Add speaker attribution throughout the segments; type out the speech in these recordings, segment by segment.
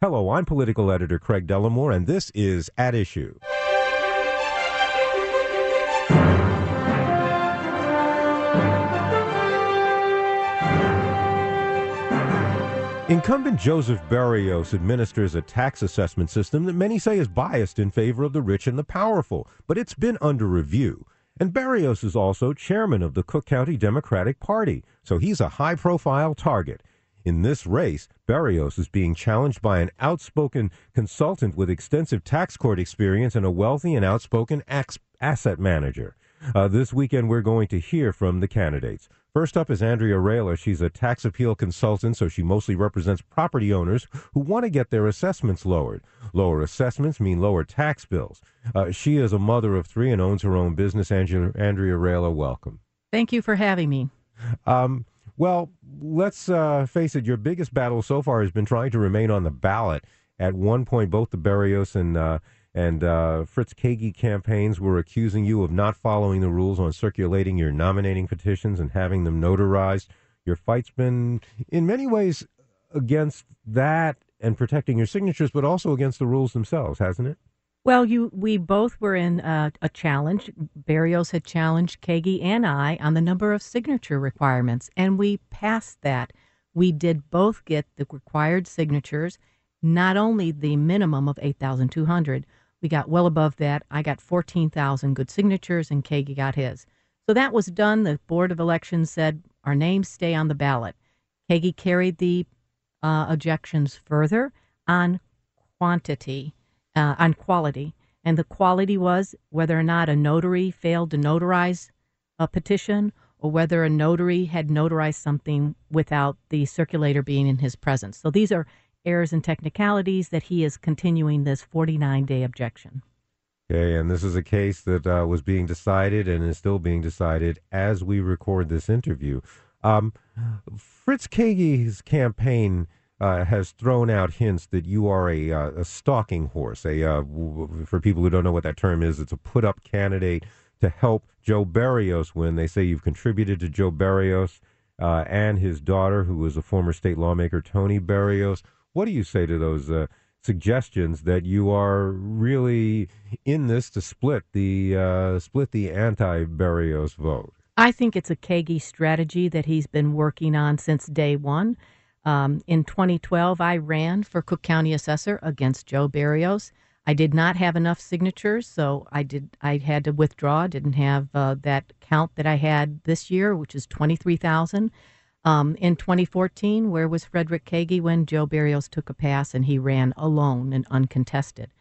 Speaker 1: Hello, I'm political editor Craig Dellimore, and this is At Issue. Incumbent Joseph Berrios administers a tax assessment system that many say is biased in favor of the rich and the powerful, but it's been under review. And Berrios is also chairman of the Cook County Democratic Party, so he's a high profile target. In this race, Berrios is being challenged by an outspoken consultant with extensive tax court experience and a wealthy and outspoken asset manager. Uh, this weekend, we're going to hear from the candidates. First up is Andrea Raila. She's a tax appeal consultant, so she mostly represents property owners who want to get their assessments lowered. Lower assessments mean lower tax bills. Uh, she is a mother of three and owns her own business. Angela, Andrea Raila, welcome.
Speaker 2: Thank you for having me.
Speaker 1: Um, well, let's uh, face it, your biggest battle so far has been trying to remain on the ballot. At one point, both the Berrios and uh, and uh, Fritz Kaegi campaigns were accusing you of not following the rules on circulating your nominating petitions and having them notarized. Your fight's been, in many ways, against that and protecting your signatures, but also against the rules themselves, hasn't it?
Speaker 2: Well, you we both were in uh, a challenge. Berrios had challenged Kaegi and I on the number of signature requirements, and we passed that. We did both get the required signatures, not only the minimum of 8,200, we got well above that. I got 14,000 good signatures, and Kaegi got his. So that was done. The Board of Elections said our names stay on the ballot. Kaegi carried the uh, objections further on quantity, uh, on quality. And the quality was whether or not a notary failed to notarize a petition or whether a notary had notarized something without the circulator being in his presence. So these are errors and technicalities that he is continuing this 49 day objection.
Speaker 1: Okay, and this is a case that uh, was being decided and is still being decided as we record this interview. Um, Fritz Kaegi's campaign uh, has thrown out hints that you are a, uh, a stalking horse. A uh, for people who don't know what that term is, it's a put-up candidate to help Joe Berrios win. They say you've contributed to Joe Berrios uh, and his daughter, who was a former state lawmaker, Toni Berrios. What do you say to those uh, suggestions that you are really in this to split the uh, split the anti-Berrios vote?
Speaker 2: I think it's a Kaegi strategy that he's been working on since day one. Um, in 2012, I ran for Cook County Assessor against Joe Berrios. I did not have enough signatures, so I did. I had to withdraw. Didn't have uh, that count that I had this year, which is 23,000. Um, in 2014, where was Frederick Kaegi when Joe Berrios took a pass and he ran alone and uncontested?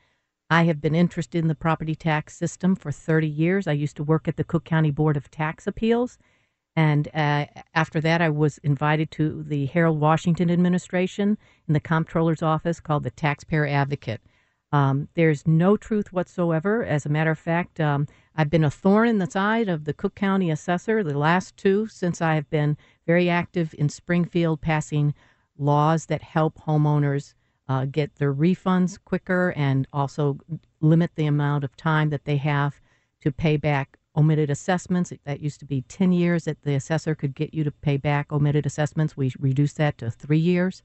Speaker 2: I have been interested in the property tax system for 30 years. I used to work at the Cook County Board of Tax Appeals. And uh, after that, I was invited to the Harold Washington administration in the comptroller's office called the Taxpayer Advocate. Um, there's no truth whatsoever. As a matter of fact, um, I've been a thorn in the side of the Cook County assessor the last two since I have been very active in Springfield, passing laws that help homeowners uh, get their refunds quicker and also limit the amount of time that they have to pay back omitted assessments. That used to be 10 years that the assessor could get you to pay back omitted assessments. We reduced that to three years.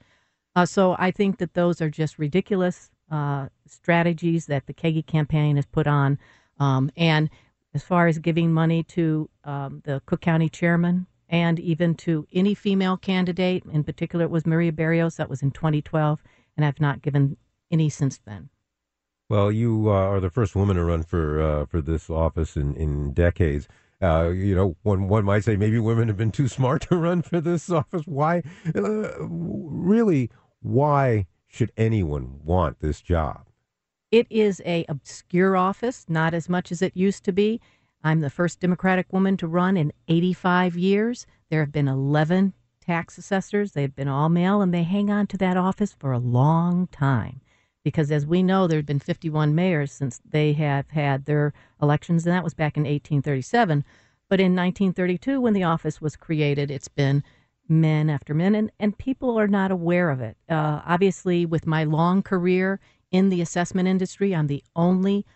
Speaker 2: Uh, so I think that those are just ridiculous uh, strategies that the Kaegi campaign has put on. Um, and as far as giving money to um, the Cook County chairman, and even to any female candidate. In particular, it was Maria Berrios. That was in 2012, and I've not given any since then.
Speaker 1: Well, you uh, are the first woman to run for uh, for this office in in decades. Uh, you know, one one might say maybe women have been too smart to run for this office. Why, uh, really, why should anyone want this job?
Speaker 2: It is a obscure office, not as much as it used to be. I'm the first Democratic woman to run in 85 years. There have been 11 tax assessors. They've been all male, and they hang on to that office for a long time. Because as we know, there had been 51 mayors since they have had their elections, and that was back in 1837. But in 1932, when the office was created, it's been men after men, and, and people are not aware of it. Uh, obviously, with my long career in the assessment industry, I'm the only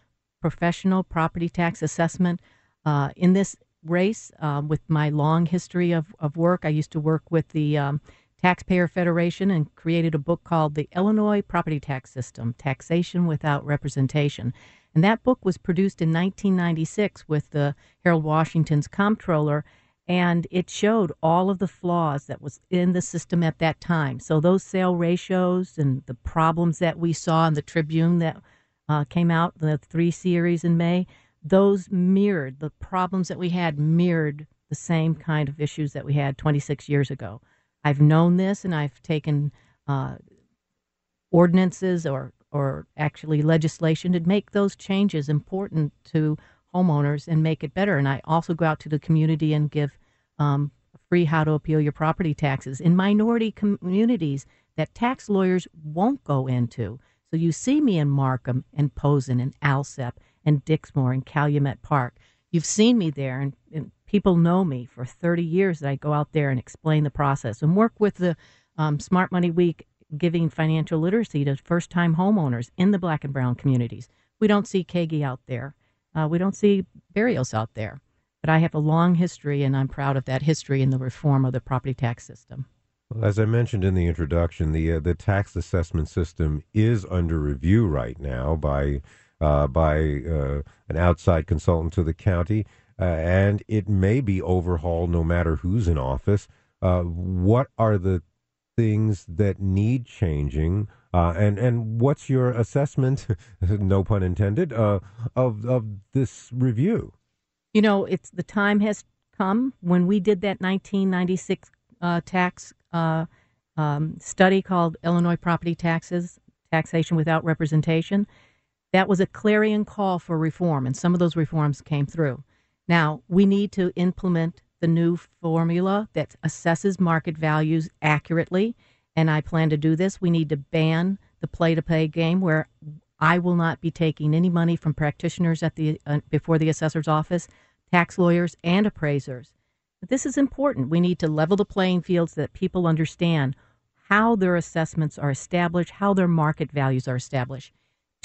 Speaker 2: professional property tax assessment uh, in this race. Uh, with my long history of, of work, I used to work with the um, Taxpayer Federation and created a book called The Illinois Property Tax System Taxation Without Representation. And that book was produced in 1996 with the Harold Washington's comptroller and it showed all of the flaws that was in the system at that time. So those sale ratios and the problems that we saw in the Tribune that uh, came out, the three series in May, those mirrored the problems that we had mirrored the same kind of issues that we had 26 years ago. I've known this, and I've taken uh, ordinances or or actually legislation to make those changes important to homeowners and make it better. And I also go out to the community and give um, free how to appeal your property taxes in minority communities that tax lawyers won't go into. So you see me in Markham and Posen and Alsip and Dixmoor and Calumet Park. You've seen me there, and, people know me for 30 years that I go out there and explain the process and work with the um, Smart Money Week giving financial literacy to first time homeowners in the black and brown communities. We don't see Kaegi out there. Uh, we don't see Berrios out there. But I have a long history, and I'm proud of that history in the reform of the property tax system.
Speaker 1: Well, as I mentioned in the introduction, the uh, the tax assessment system is under review right now by uh, by uh, an outside consultant to the county, uh, and it may be overhauled no matter who's in office. Uh, what are the things that need changing? Uh, and and what's your assessment, no pun intended, uh, of of this review?
Speaker 2: You know, it's the time has come when we did that 1996 uh, tax uh, um, study called Illinois Property Taxes Taxation Without Representation. That was a clarion call for reform, and some of those reforms came through. Now we need to implement the new formula that assesses market values accurately and I plan to do this. We need to ban the play to pay game where I will not be taking any money from practitioners at the uh, before the assessor's office, tax lawyers and appraisers. But this is important. We need to level the playing field so that people understand how their assessments are established, how their market values are established.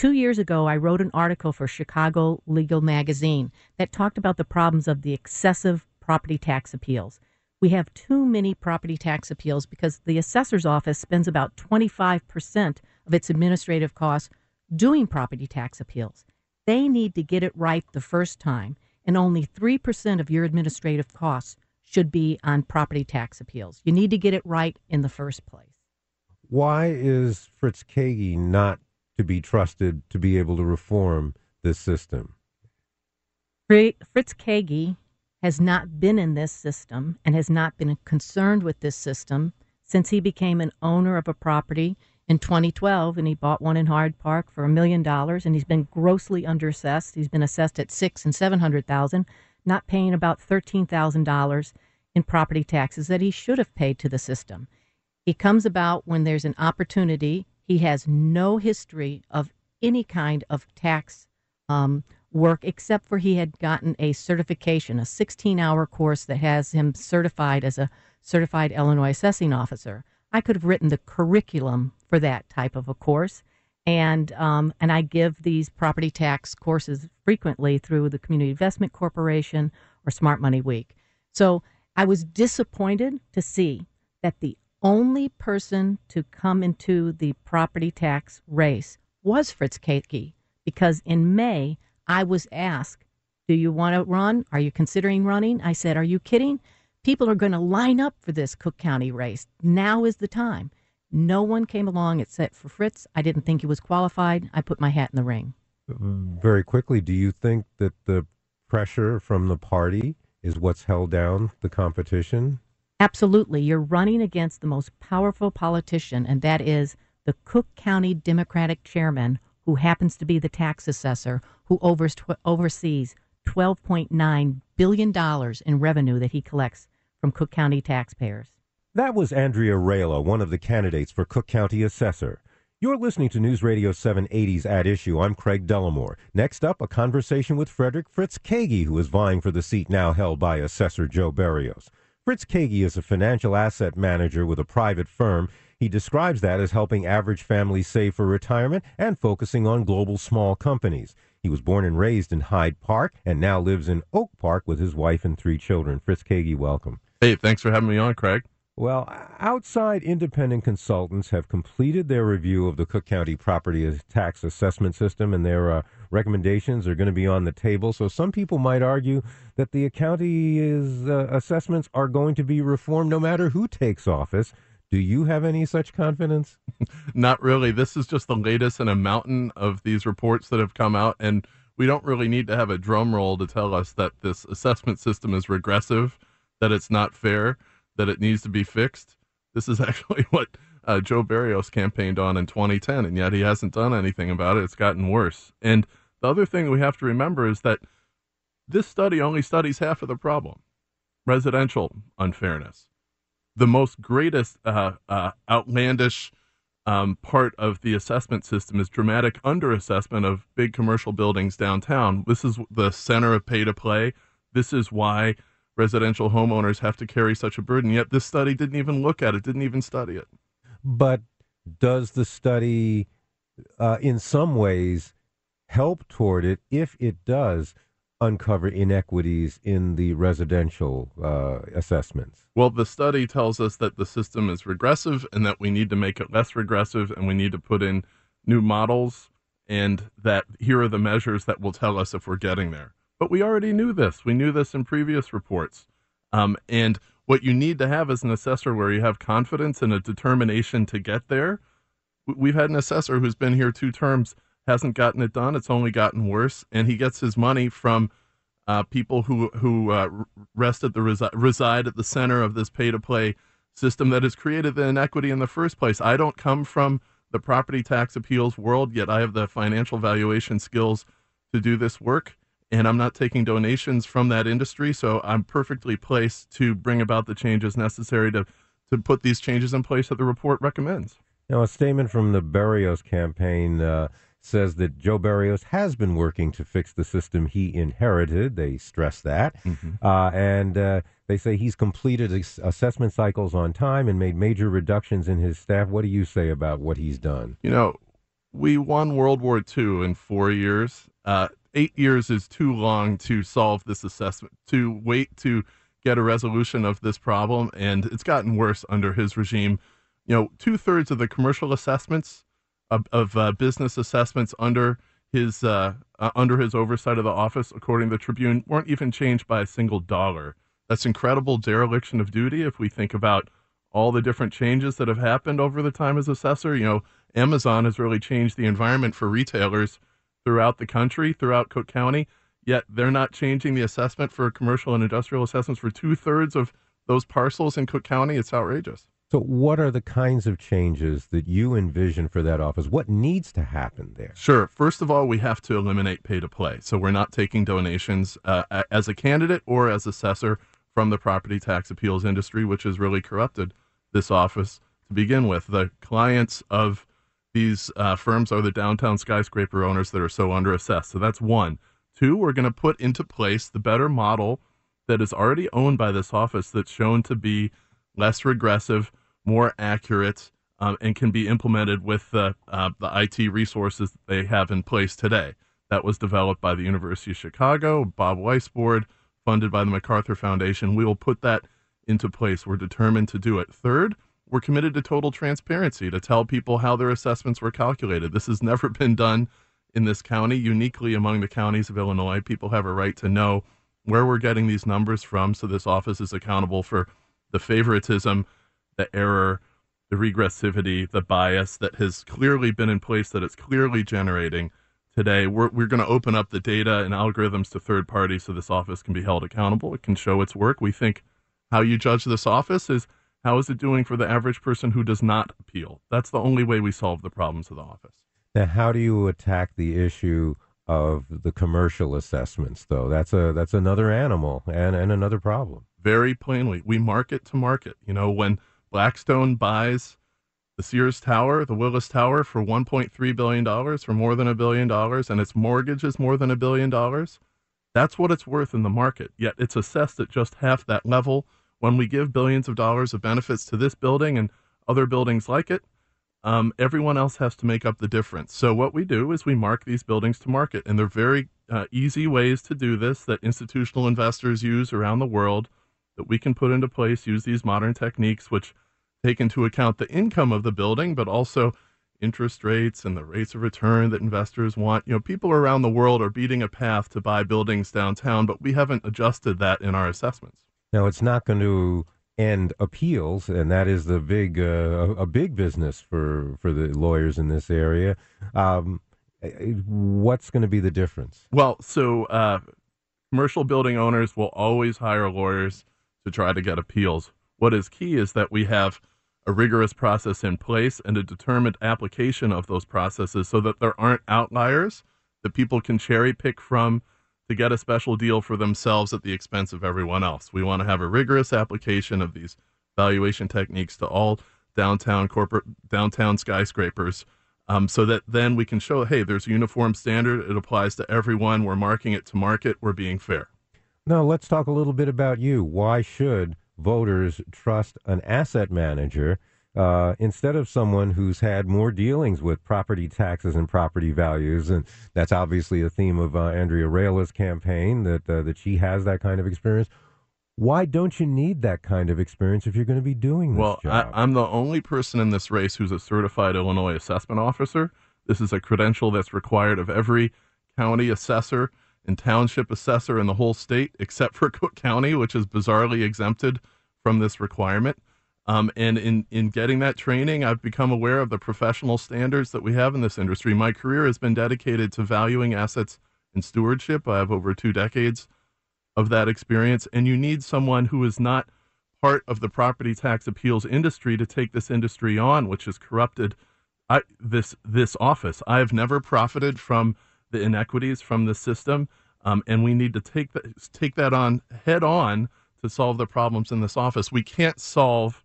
Speaker 2: Two years ago, I wrote an article for Chicago Legal Magazine that talked about the problems of the excessive property tax appeals we have too many property tax appeals because the assessor's office spends about 25% of its administrative costs doing property tax appeals. They need to get it right the first time, and only 3% of your administrative costs should be on property tax appeals. You need to get it right in the first place.
Speaker 1: Why is Fritz Kaegi not to be trusted to be able to reform this system?
Speaker 2: Fritz Kaegi has not been in this system and has not been concerned with this system since he became an owner of a property in 2012 and he bought one in Hyde Park for a million dollars and he's been grossly underassessed. He's been assessed at six and seven hundred thousand, not paying about thirteen thousand dollars in property taxes that he should have paid to the system. He comes about when there's an opportunity. He has no history of any kind of tax um, work except for he had gotten a certification, a 16 hour course that has him certified as a certified Illinois assessing officer. I could have written the curriculum for that type of a course. And um, and I give these property tax courses frequently through the Community Investment Corporation or Smart Money Week. So I was disappointed to see that the only person to come into the property tax race was Fritz Kaegi because in May I was asked, Do you want to run? Are you considering running? I said, Are you kidding? People are going to line up for this Cook County race. Now is the time. No one came along except for Fritz. I didn't think he was qualified. I put my hat in the ring.
Speaker 1: Very quickly, do you think that the pressure from the party is what's held down the competition?
Speaker 2: Absolutely. You're running against the most powerful politician, and that is the Cook County Democratic chairman who happens to be the tax assessor who oversees $12.9 billion in revenue that he collects from Cook County taxpayers.
Speaker 1: That was Andrea Raila, one of the candidates for Cook County Assessor. You're listening to News Radio 780's At Issue. I'm Craig Dellimore. Next up, a conversation with Frederick Fritz Kaegi, who is vying for the seat now held by Assessor Joe Berrios. Fritz Kaegi is a financial asset manager with a private firm. He describes that as helping average families save for retirement and focusing on global small companies. He was born and raised in Hyde Park and now lives in Oak Park with his wife and three children. Fritz Kaegi, welcome.
Speaker 3: Hey, thanks for having me on, Craig.
Speaker 1: Well, outside independent consultants have completed their review of the Cook County property tax assessment system, and their uh, recommendations are going to be on the table. So some people might argue that the county's uh, assessments are going to be reformed no matter who takes office. Do you have any such confidence?
Speaker 3: Not really. This is just the latest in a mountain of these reports that have come out, and we don't really need to have a drum roll to tell us that this assessment system is regressive, that it's not fair that it needs to be fixed. This is actually what uh, Joe Berrios campaigned on in 2010, and yet he hasn't done anything about it. It's gotten worse. And the other thing we have to remember is that this study only studies half of the problem residential unfairness. The most greatest uh, uh, outlandish um, part of the assessment system is dramatic underassessment of big commercial buildings downtown. This is the center of pay to play. This is why residential homeowners have to carry such a burden. Yet this study didn't even look at it, didn't even study it.
Speaker 1: But does the study, uh, in some ways, help toward it if it does uncover inequities in the residential uh, assessments?
Speaker 3: Well, the study tells us that the system is regressive and that we need to make it less regressive and we need to put in new models and that here are the measures that will tell us if we're getting there. But we already knew this. We knew this in previous reports. Um, and what you need to have is an assessor where you have confidence and a determination to get there. We've had an assessor who's been here two terms, hasn't gotten it done. It's only gotten worse, and he gets his money from uh, people who who uh, rest at the resi- reside at the center of this pay to play system that has created the inequity in the first place. I don't come from the property tax appeals world, yet I have the financial valuation skills to do this work and I'm not taking donations from that industry. So I'm perfectly placed to bring about the changes necessary to, to put these changes in place that the report recommends.
Speaker 1: Now, a statement from the Berrios campaign uh, says that Joe Berrios has been working to fix the system he inherited. They stress that. Mm-hmm. Uh, and uh, they say he's completed assessment cycles on time and made major reductions in his staff. What do you say about what he's done?
Speaker 3: You know, we won World War II in four years. Uh, eight years is too long to solve this assessment, to wait to get a resolution of this problem. And it's gotten worse under his regime. You know, two thirds of the commercial assessments of, uh, business assessments under his uh, uh, under his oversight of the office, according to the Tribune, weren't even changed by a single dollar. That's incredible dereliction of duty if we think about all the different changes that have happened over the time as assessor. You know, Amazon has really changed the environment for retailers throughout the country, throughout Cook County, yet they're not changing the assessment for commercial and industrial assessments for two thirds of those parcels in Cook County. It's outrageous.
Speaker 1: So, what are the kinds of changes that you envision for that office? What needs to happen there?
Speaker 3: Sure. First of all, we have to eliminate pay to play. So, we're not taking donations uh, as a candidate or as assessor from the property tax appeals industry, which has really corrupted this office to begin with. The clients of these uh, firms are the downtown skyscraper owners that are so underassessed. So that's one. Two, we're going to put into place the better model that is already owned by this office that's shown to be less regressive, more accurate, um, and can be implemented with the, uh, the IT resources that they have in place today. That was developed by the University of Chicago, Bob Weiss Board, funded by the MacArthur Foundation. We will put that into place. We're determined to do it. Third, we're committed to total transparency to tell people how their assessments were calculated. This has never been done in this county, uniquely among the counties of Illinois. People have a right to know where we're getting these numbers from, so this office is accountable for the favoritism, the error, the regressivity, the bias that has clearly been in place, that it's clearly generating today. We're, we're going to open up the data and algorithms to third parties so this office can be held accountable. It can show its work. We think how you judge this office is how is it doing for the average person who does not appeal? That's the only way we solve the problems of the office.
Speaker 1: Now, how do you attack the issue of the commercial assessments, though? That's a that's another animal and, and another problem.
Speaker 3: Very plainly, we market to market. You know, when Blackstone buys the Sears Tower, the Willis Tower for $1.3 billion, for more than a billion dollars, and its mortgage is more than a billion dollars. That's what it's worth in the market. Yet it's assessed at just half that level. When we give billions of dollars of benefits to this building and other buildings like it, um, everyone else has to make up the difference. So what we do is we mark these buildings to market, and they're very uh, easy ways to do this that institutional investors use around the world that we can put into place. Use these modern techniques, which take into account the income of the building, but also interest rates and the rates of return that investors want. You know, people around the world are beating a path to buy buildings downtown, but we haven't adjusted that in our assessments.
Speaker 1: Now, it's not going to end appeals, and that is the big uh, a big business for for the lawyers in this area. Um, what's going to be the difference?
Speaker 3: Well, so uh, commercial building owners will always hire lawyers to try to get appeals. What is key is that we have a rigorous process in place and a determined application of those processes so that there aren't outliers that people can cherry pick from to get a special deal for themselves at the expense of everyone else. We want to have a rigorous application of these valuation techniques to all downtown corporate downtown skyscrapers um, so that then we can show hey there's a uniform standard it applies to everyone we're marking it to market we're being fair
Speaker 1: now let's talk a little bit about you why should voters trust an asset manager uh, instead of someone who's had more dealings with property taxes and property values. And that's obviously a theme of uh, Andrea Raila's campaign that uh, that she has that kind of experience. Why don't you need that kind of experience if you're going to be doing this
Speaker 3: well,
Speaker 1: job?
Speaker 3: I, I'm the only person in this race who's a certified Illinois assessment officer. This is a credential that's required of every county assessor and township assessor in the whole state, except for Cook County, which is bizarrely exempted from this requirement. Um, and in, in getting that training, I've become aware of the professional standards that we have in this industry. My career has been dedicated to valuing assets and stewardship. I have over two decades of that experience. And you need someone who is not part of the property tax appeals industry to take this industry on, which has corrupted I, this this office. I have never profited from the inequities from the system, um, and we need to take that take that on head on to solve the problems in this office. We can't solve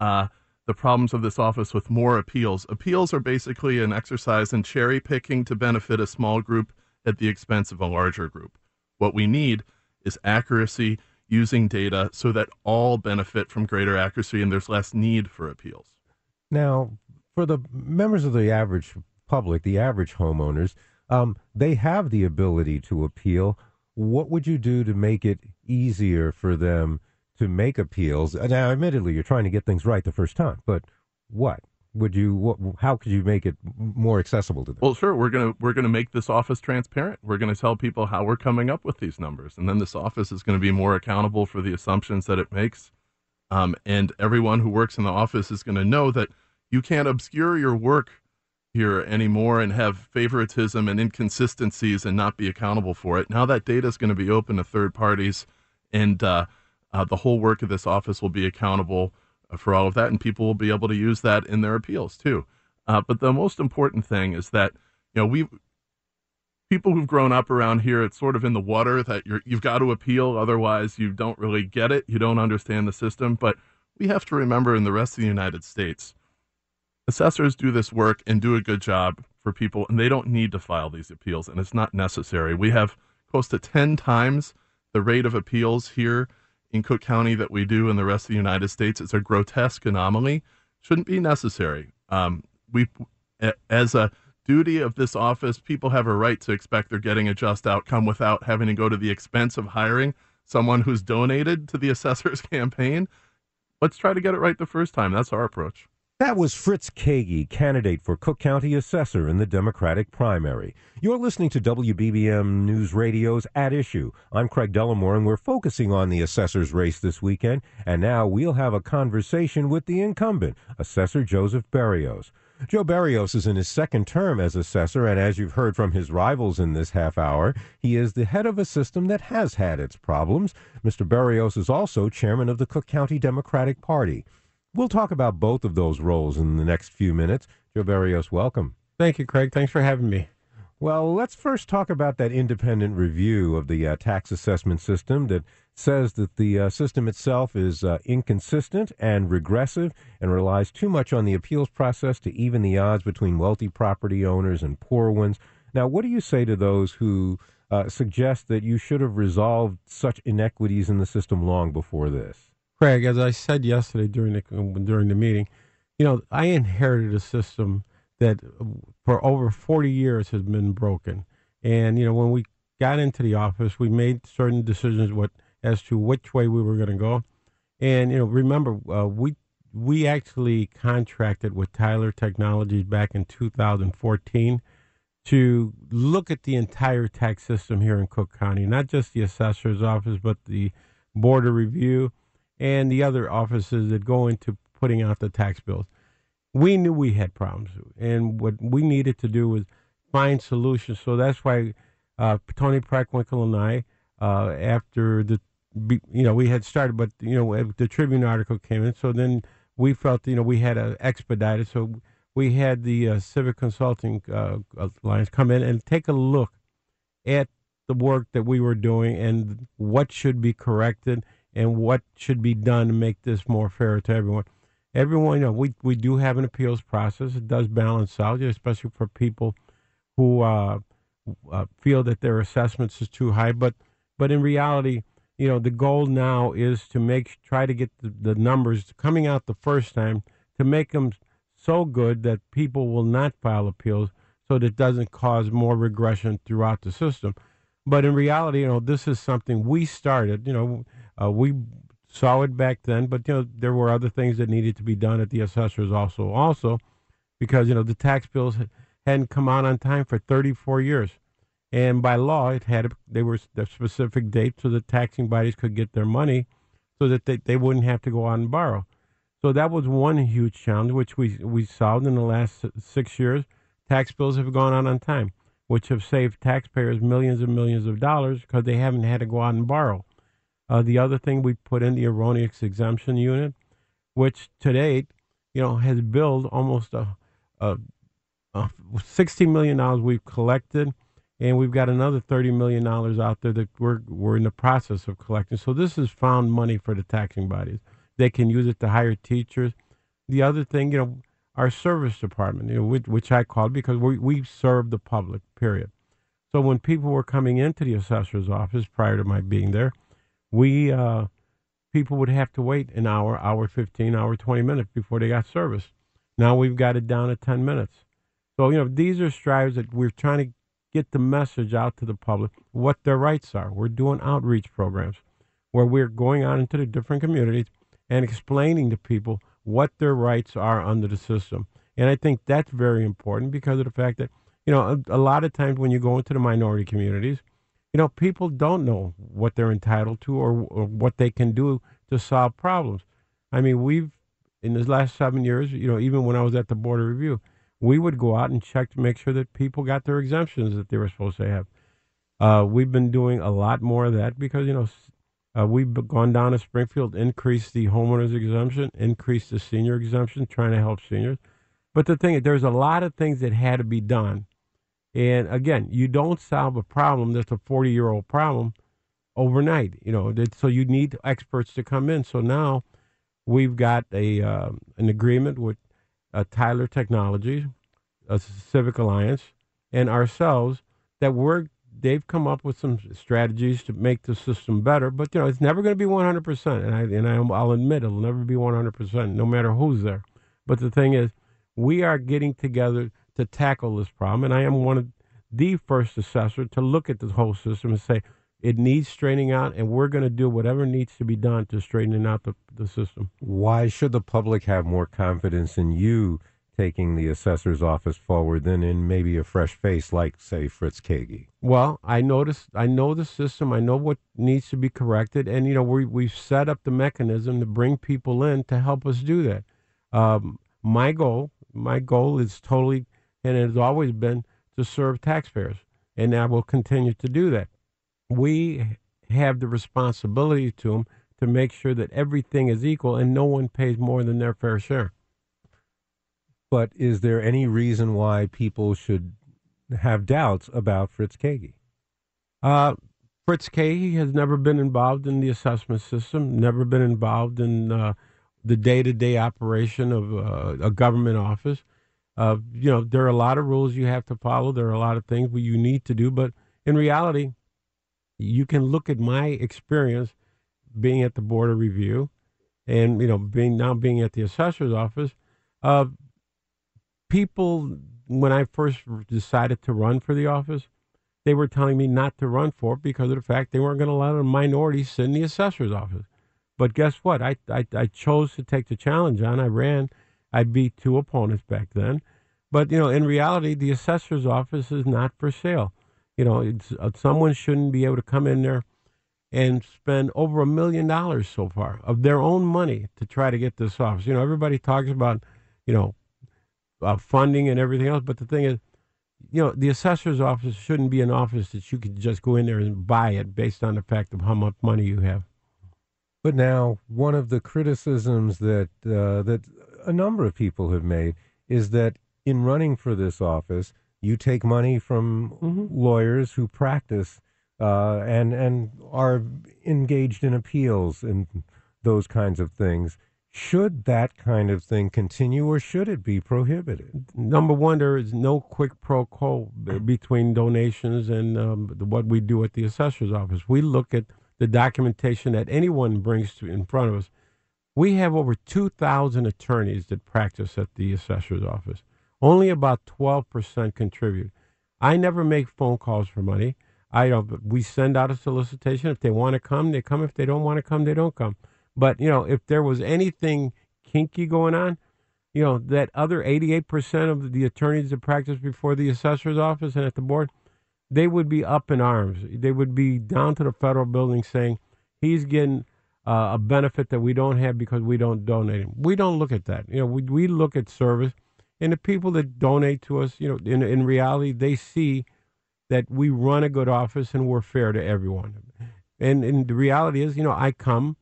Speaker 3: uh, the problems of this office with more appeals. Appeals are basically an exercise in cherry picking to benefit a small group at the expense of a larger group. What we need is accuracy using data so that all benefit from greater accuracy and there's less need for appeals.
Speaker 1: Now, for the members of the average public, the average homeowners, um, they have the ability to appeal. What would you do to make it easier for them to make appeals? Now, admittedly, you're trying to get things right the first time, but what would you? What, how could you make it more accessible to them?
Speaker 3: Well, sure. We're gonna we're gonna make this office transparent. We're gonna tell people how we're coming up with these numbers, and then this office is to be more accountable for the assumptions that it makes. Um, and everyone who works in the office is going to know that you can't obscure your work here anymore and have favoritism and inconsistencies and not be accountable for it. Now that data is going to be open to third parties, and uh, uh, the whole work of this office will be accountable uh, for all of that, and people will be able to use that in their appeals too. Uh, but the most important thing is that you know we people who've grown up around here, it's sort of in the water that you're, you've got to appeal, otherwise you don't really get it, you don't understand the system. But we have to remember in the rest of the United States assessors do this work and do a good job for people, and they don't need to file these appeals, and it's not necessary. We have close to 10 times the rate of appeals here in Cook County that we do in the rest of the United States. It's a grotesque anomaly. Shouldn't be necessary. Um, we, as a duty of this office, people have a right to expect they're getting a just outcome without having to go to the expense of hiring someone who's donated to the assessor's campaign. Let's try to get it right the first time. That's our approach.
Speaker 1: That was Fritz Kaegi, candidate for Cook County Assessor in the Democratic primary. You're listening to WBBM News Radio's At Issue. I'm Craig Dellimore, and we're focusing on the assessor's race this weekend. And now we'll have a conversation with the incumbent, Assessor Joseph Berrios. Joe Berrios is in his second term as assessor, and as you've heard from his rivals in this half hour, he is the head of a system that has had its problems. Mr. Berrios is also chairman of the Cook County Democratic Party. We'll talk about both of those roles in the next few minutes. Joe Berrios, welcome.
Speaker 4: Thank you, Craig. Thanks for having me.
Speaker 1: Well, let's first talk about that independent review of the uh, tax assessment system that says that the uh, system itself is uh, inconsistent and regressive and relies too much on the appeals process to even the odds between wealthy property owners and poor ones. Now, what do you say to those who uh, suggest that you should have resolved such inequities in the system long before this?
Speaker 4: Craig, as I said yesterday during the during the meeting, you know, I inherited a system that for over 40 years has been broken. And you know, when we got into the office, we made certain decisions what as to which way we were going to go. And you know, remember, uh, we we actually contracted with Tyler Technologies back in 2014 to look at the entire tax system here in Cook County, not just the assessor's office, but the board of review and the other offices that go into putting out the tax bills. We knew we had problems, and what we needed to do was find solutions. So that's why uh, Toni Preckwinkle and I, uh, after the, you know, we had started, but you know, the Tribune article came in, so then we felt, you know, we had to expedite it. So we had the uh, Civic Consulting uh, Alliance come in and take a look at the work that we were doing and what should be corrected and what should be done to make this more fair to everyone. Everyone, you know, we, we do have an appeals process. It does balance out, especially for people who uh, uh, feel that their assessments is too high. But but in reality, you know, the goal now is to make try to get the, the numbers coming out the first time to make them so good that people will not file appeals, so that it doesn't cause more regression throughout the system. But in reality, you know, this is something we started. You know, uh, we saw it back then, but you know, there were other things that needed to be done at the assessors also, also, because you know the tax bills hadn't come out on time for 34 years. And by law, it had they were specific date so the taxing bodies could get their money, so that they, they wouldn't have to go out and borrow. So that was one huge challenge, which we we solved in the last six years. Tax bills have gone out on time, which have saved taxpayers millions and millions of dollars because they haven't had to go out and borrow. Uh, the other thing we put in the erroneous exemption unit, which to date, you know, has billed almost a, a uh, $60 million we've collected, and we've got another $30 million out there that we're, we're in the process of collecting. So this is found money for the taxing bodies. They can use it to hire teachers. The other thing, you know, our service department, you know, which, which I called because we, we serve the public, period. So when people were coming into the assessor's office prior to my being there, we uh, people would have to wait an hour, hour 15, hour 20 minutes before they got service. Now we've got it down to 10 minutes. So, you know, these are strides that we're trying to get the message out to the public what their rights are. We're doing outreach programs where we're going out into the different communities and explaining to people what their rights are under the system. And I think that's very important because of the fact that, you know, a, a lot of times when you go into the minority communities, you know, people don't know what they're entitled to or, or what they can do to solve problems. I mean, we've, in the last seven years, you know, even when I was at the Board of Review, we would go out and check to make sure that people got their exemptions that they were supposed to have. Uh, we've been doing a lot more of that because you know uh, we've gone down to Springfield, increased the homeowners exemption, increased the senior exemption, trying to help seniors. But the thing is, there's a lot of things that had to be done. And again, you don't solve a problem that's a 40 year old problem overnight. You know, so you need experts to come in. So now we've got a uh, an agreement with uh, Tyler Technologies, a Civic Alliance, and ourselves that we're they've come up with some strategies to make the system better. But you know, it's never going to be 100 percent, and I and I, I'll admit it'll never be 100 percent, no matter who's there. But the thing is, we are getting together to tackle this problem, and I am one of the first assessor to look at the whole system and say it needs straightening out, and we're going to do whatever needs to be done to straighten out the, the system.
Speaker 1: Why should the public have more confidence in you taking the assessor's office forward than in maybe a fresh face like, say, Fritz Kaegi?
Speaker 4: Well, I noticed, I know the system, I know what needs to be corrected, and you know we we've set up the mechanism to bring people in to help us do that. Um, my goal, my goal is totally, and it has always been to serve taxpayers, and I will continue to do that we have the responsibility to them to make sure that everything is equal and no one pays more than their fair share.
Speaker 1: But is there any reason why people should have doubts about Fritz Kaegi?
Speaker 4: Uh, Fritz Kaegi has never been involved in the assessment system, never been involved in uh, the day-to-day operation of uh, a government office. Uh, you know, there are a lot of rules you have to follow. There are a lot of things you need to do, but in reality, you can look at my experience being at the board of review, and you know, being now being at the assessor's office. Uh, people, when I first decided to run for the office, they were telling me not to run for it because of the fact they weren't going to allow a minority sit in the assessor's office. But guess what? I, I, I chose to take the challenge on. I ran. I beat two opponents back then. But, you know, in reality, the assessor's office is not for sale. You know, it's, uh, someone shouldn't be able to come in there and spend over a million dollars so far of their own money to try to get this office. You know, everybody talks about, you know, uh, funding and everything else. But the thing is, you know, the assessor's office shouldn't be an office that you could just go in there and buy it based on the fact of how much money you have.
Speaker 1: But now, one of the criticisms that uh, that a number of people have made is that in running for this office, you take money from mm-hmm. lawyers who practice uh, and and are engaged in appeals and those kinds of things. Should that kind of thing continue, or should it be prohibited?
Speaker 4: Number one, there is no quick pro quo between donations and um, what we do at the assessor's office. We look at the documentation that anyone brings to, in front of us. We have over 2,000 attorneys that practice at the assessor's office. Only about 12% contribute. I never make phone calls for money. I don't. We send out a solicitation. If they want to come, they come. If they don't want to come, they don't come. But, you know, if there was anything kinky going on, you know, that other 88% of the attorneys that practice before the assessor's office and at the board, they would be up in arms. They would be down to the federal building saying he's getting uh, a benefit that we don't have because we don't donate. We don't look at that. You know, we, we look at service. And the people that donate to us, you know, in, in reality, they see that we run a good office and we're fair to everyone. And, and the reality is, you know, I come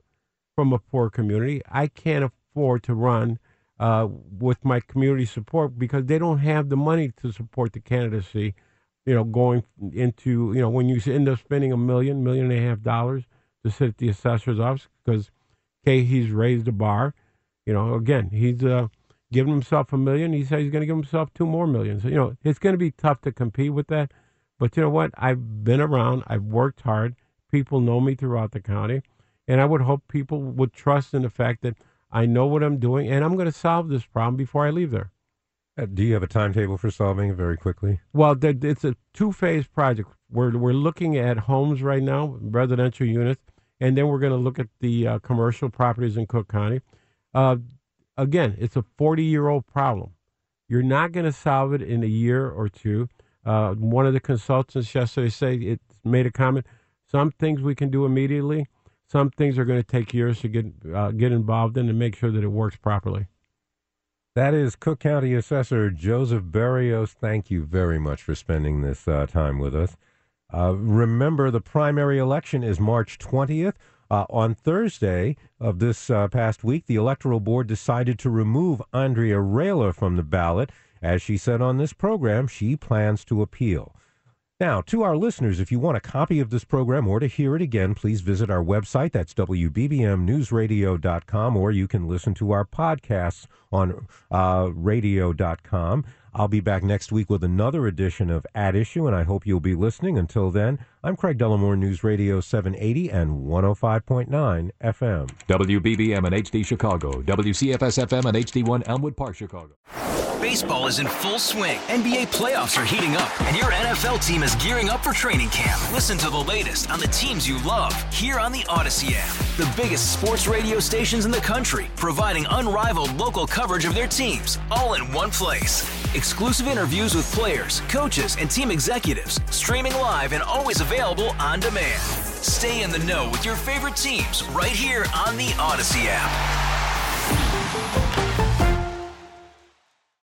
Speaker 4: from a poor community. I can't afford to run uh, with my community support because they don't have the money to support the candidacy. You know, going into you know when you end up spending a million, million and a half dollars to sit at the assessor's office because, okay, he's raised the bar. You know, again, he's uh, given himself a million. He said he's going to give himself two more millions. You know, it's going to be tough to compete with that. But you know what? I've been around. I've worked hard. People know me throughout the county. And I would hope people would trust in the fact that I know what I'm doing and I'm going to solve this problem before I leave there.
Speaker 1: Uh, do you have a timetable for solving it very quickly?
Speaker 4: Well, it's a two phase project. We're, we're looking at homes right now, residential units, and then we're going to look at the uh, commercial properties in Cook County. Uh, again, it's a 40 year old problem. You're not going to solve it in a year or two. Uh, one of the consultants yesterday said it made a comment. Some things we can do immediately some things are going to take years to get uh, get involved in and make sure that it works properly.
Speaker 1: That is Cook County Assessor Joseph Berrios. Thank you very much for spending this uh, time with us. Uh, remember, the primary election is March 20th. Uh, on Thursday of this uh, past week, the Electoral Board decided to remove Andrea Raila from the ballot. As she said on this program, she plans to appeal. Now, to our listeners, if you want a copy of this program or to hear it again, please visit our website. That's WBBMNewsRadio.com, or you can listen to our podcasts on uh, radio.com. I'll be back next week with another edition of At Issue, and I hope you'll be listening. Until then, I'm Craig Dellimore, News Radio 780 and 105.9 FM.
Speaker 5: WBBM and HD Chicago, WCFS FM and HD1 Elmwood Park, Chicago.
Speaker 6: Baseball is in full swing. NBA playoffs are heating up, and your NFL team is gearing up for training camp. Listen to the latest on the teams you love here on the Audacy app. The biggest sports radio stations in the country, providing unrivaled local coverage of their teams, all in one place. Exclusive interviews with players, coaches, and team executives, streaming live and always available on demand. Stay in the know with your favorite teams right here on the Audacy app.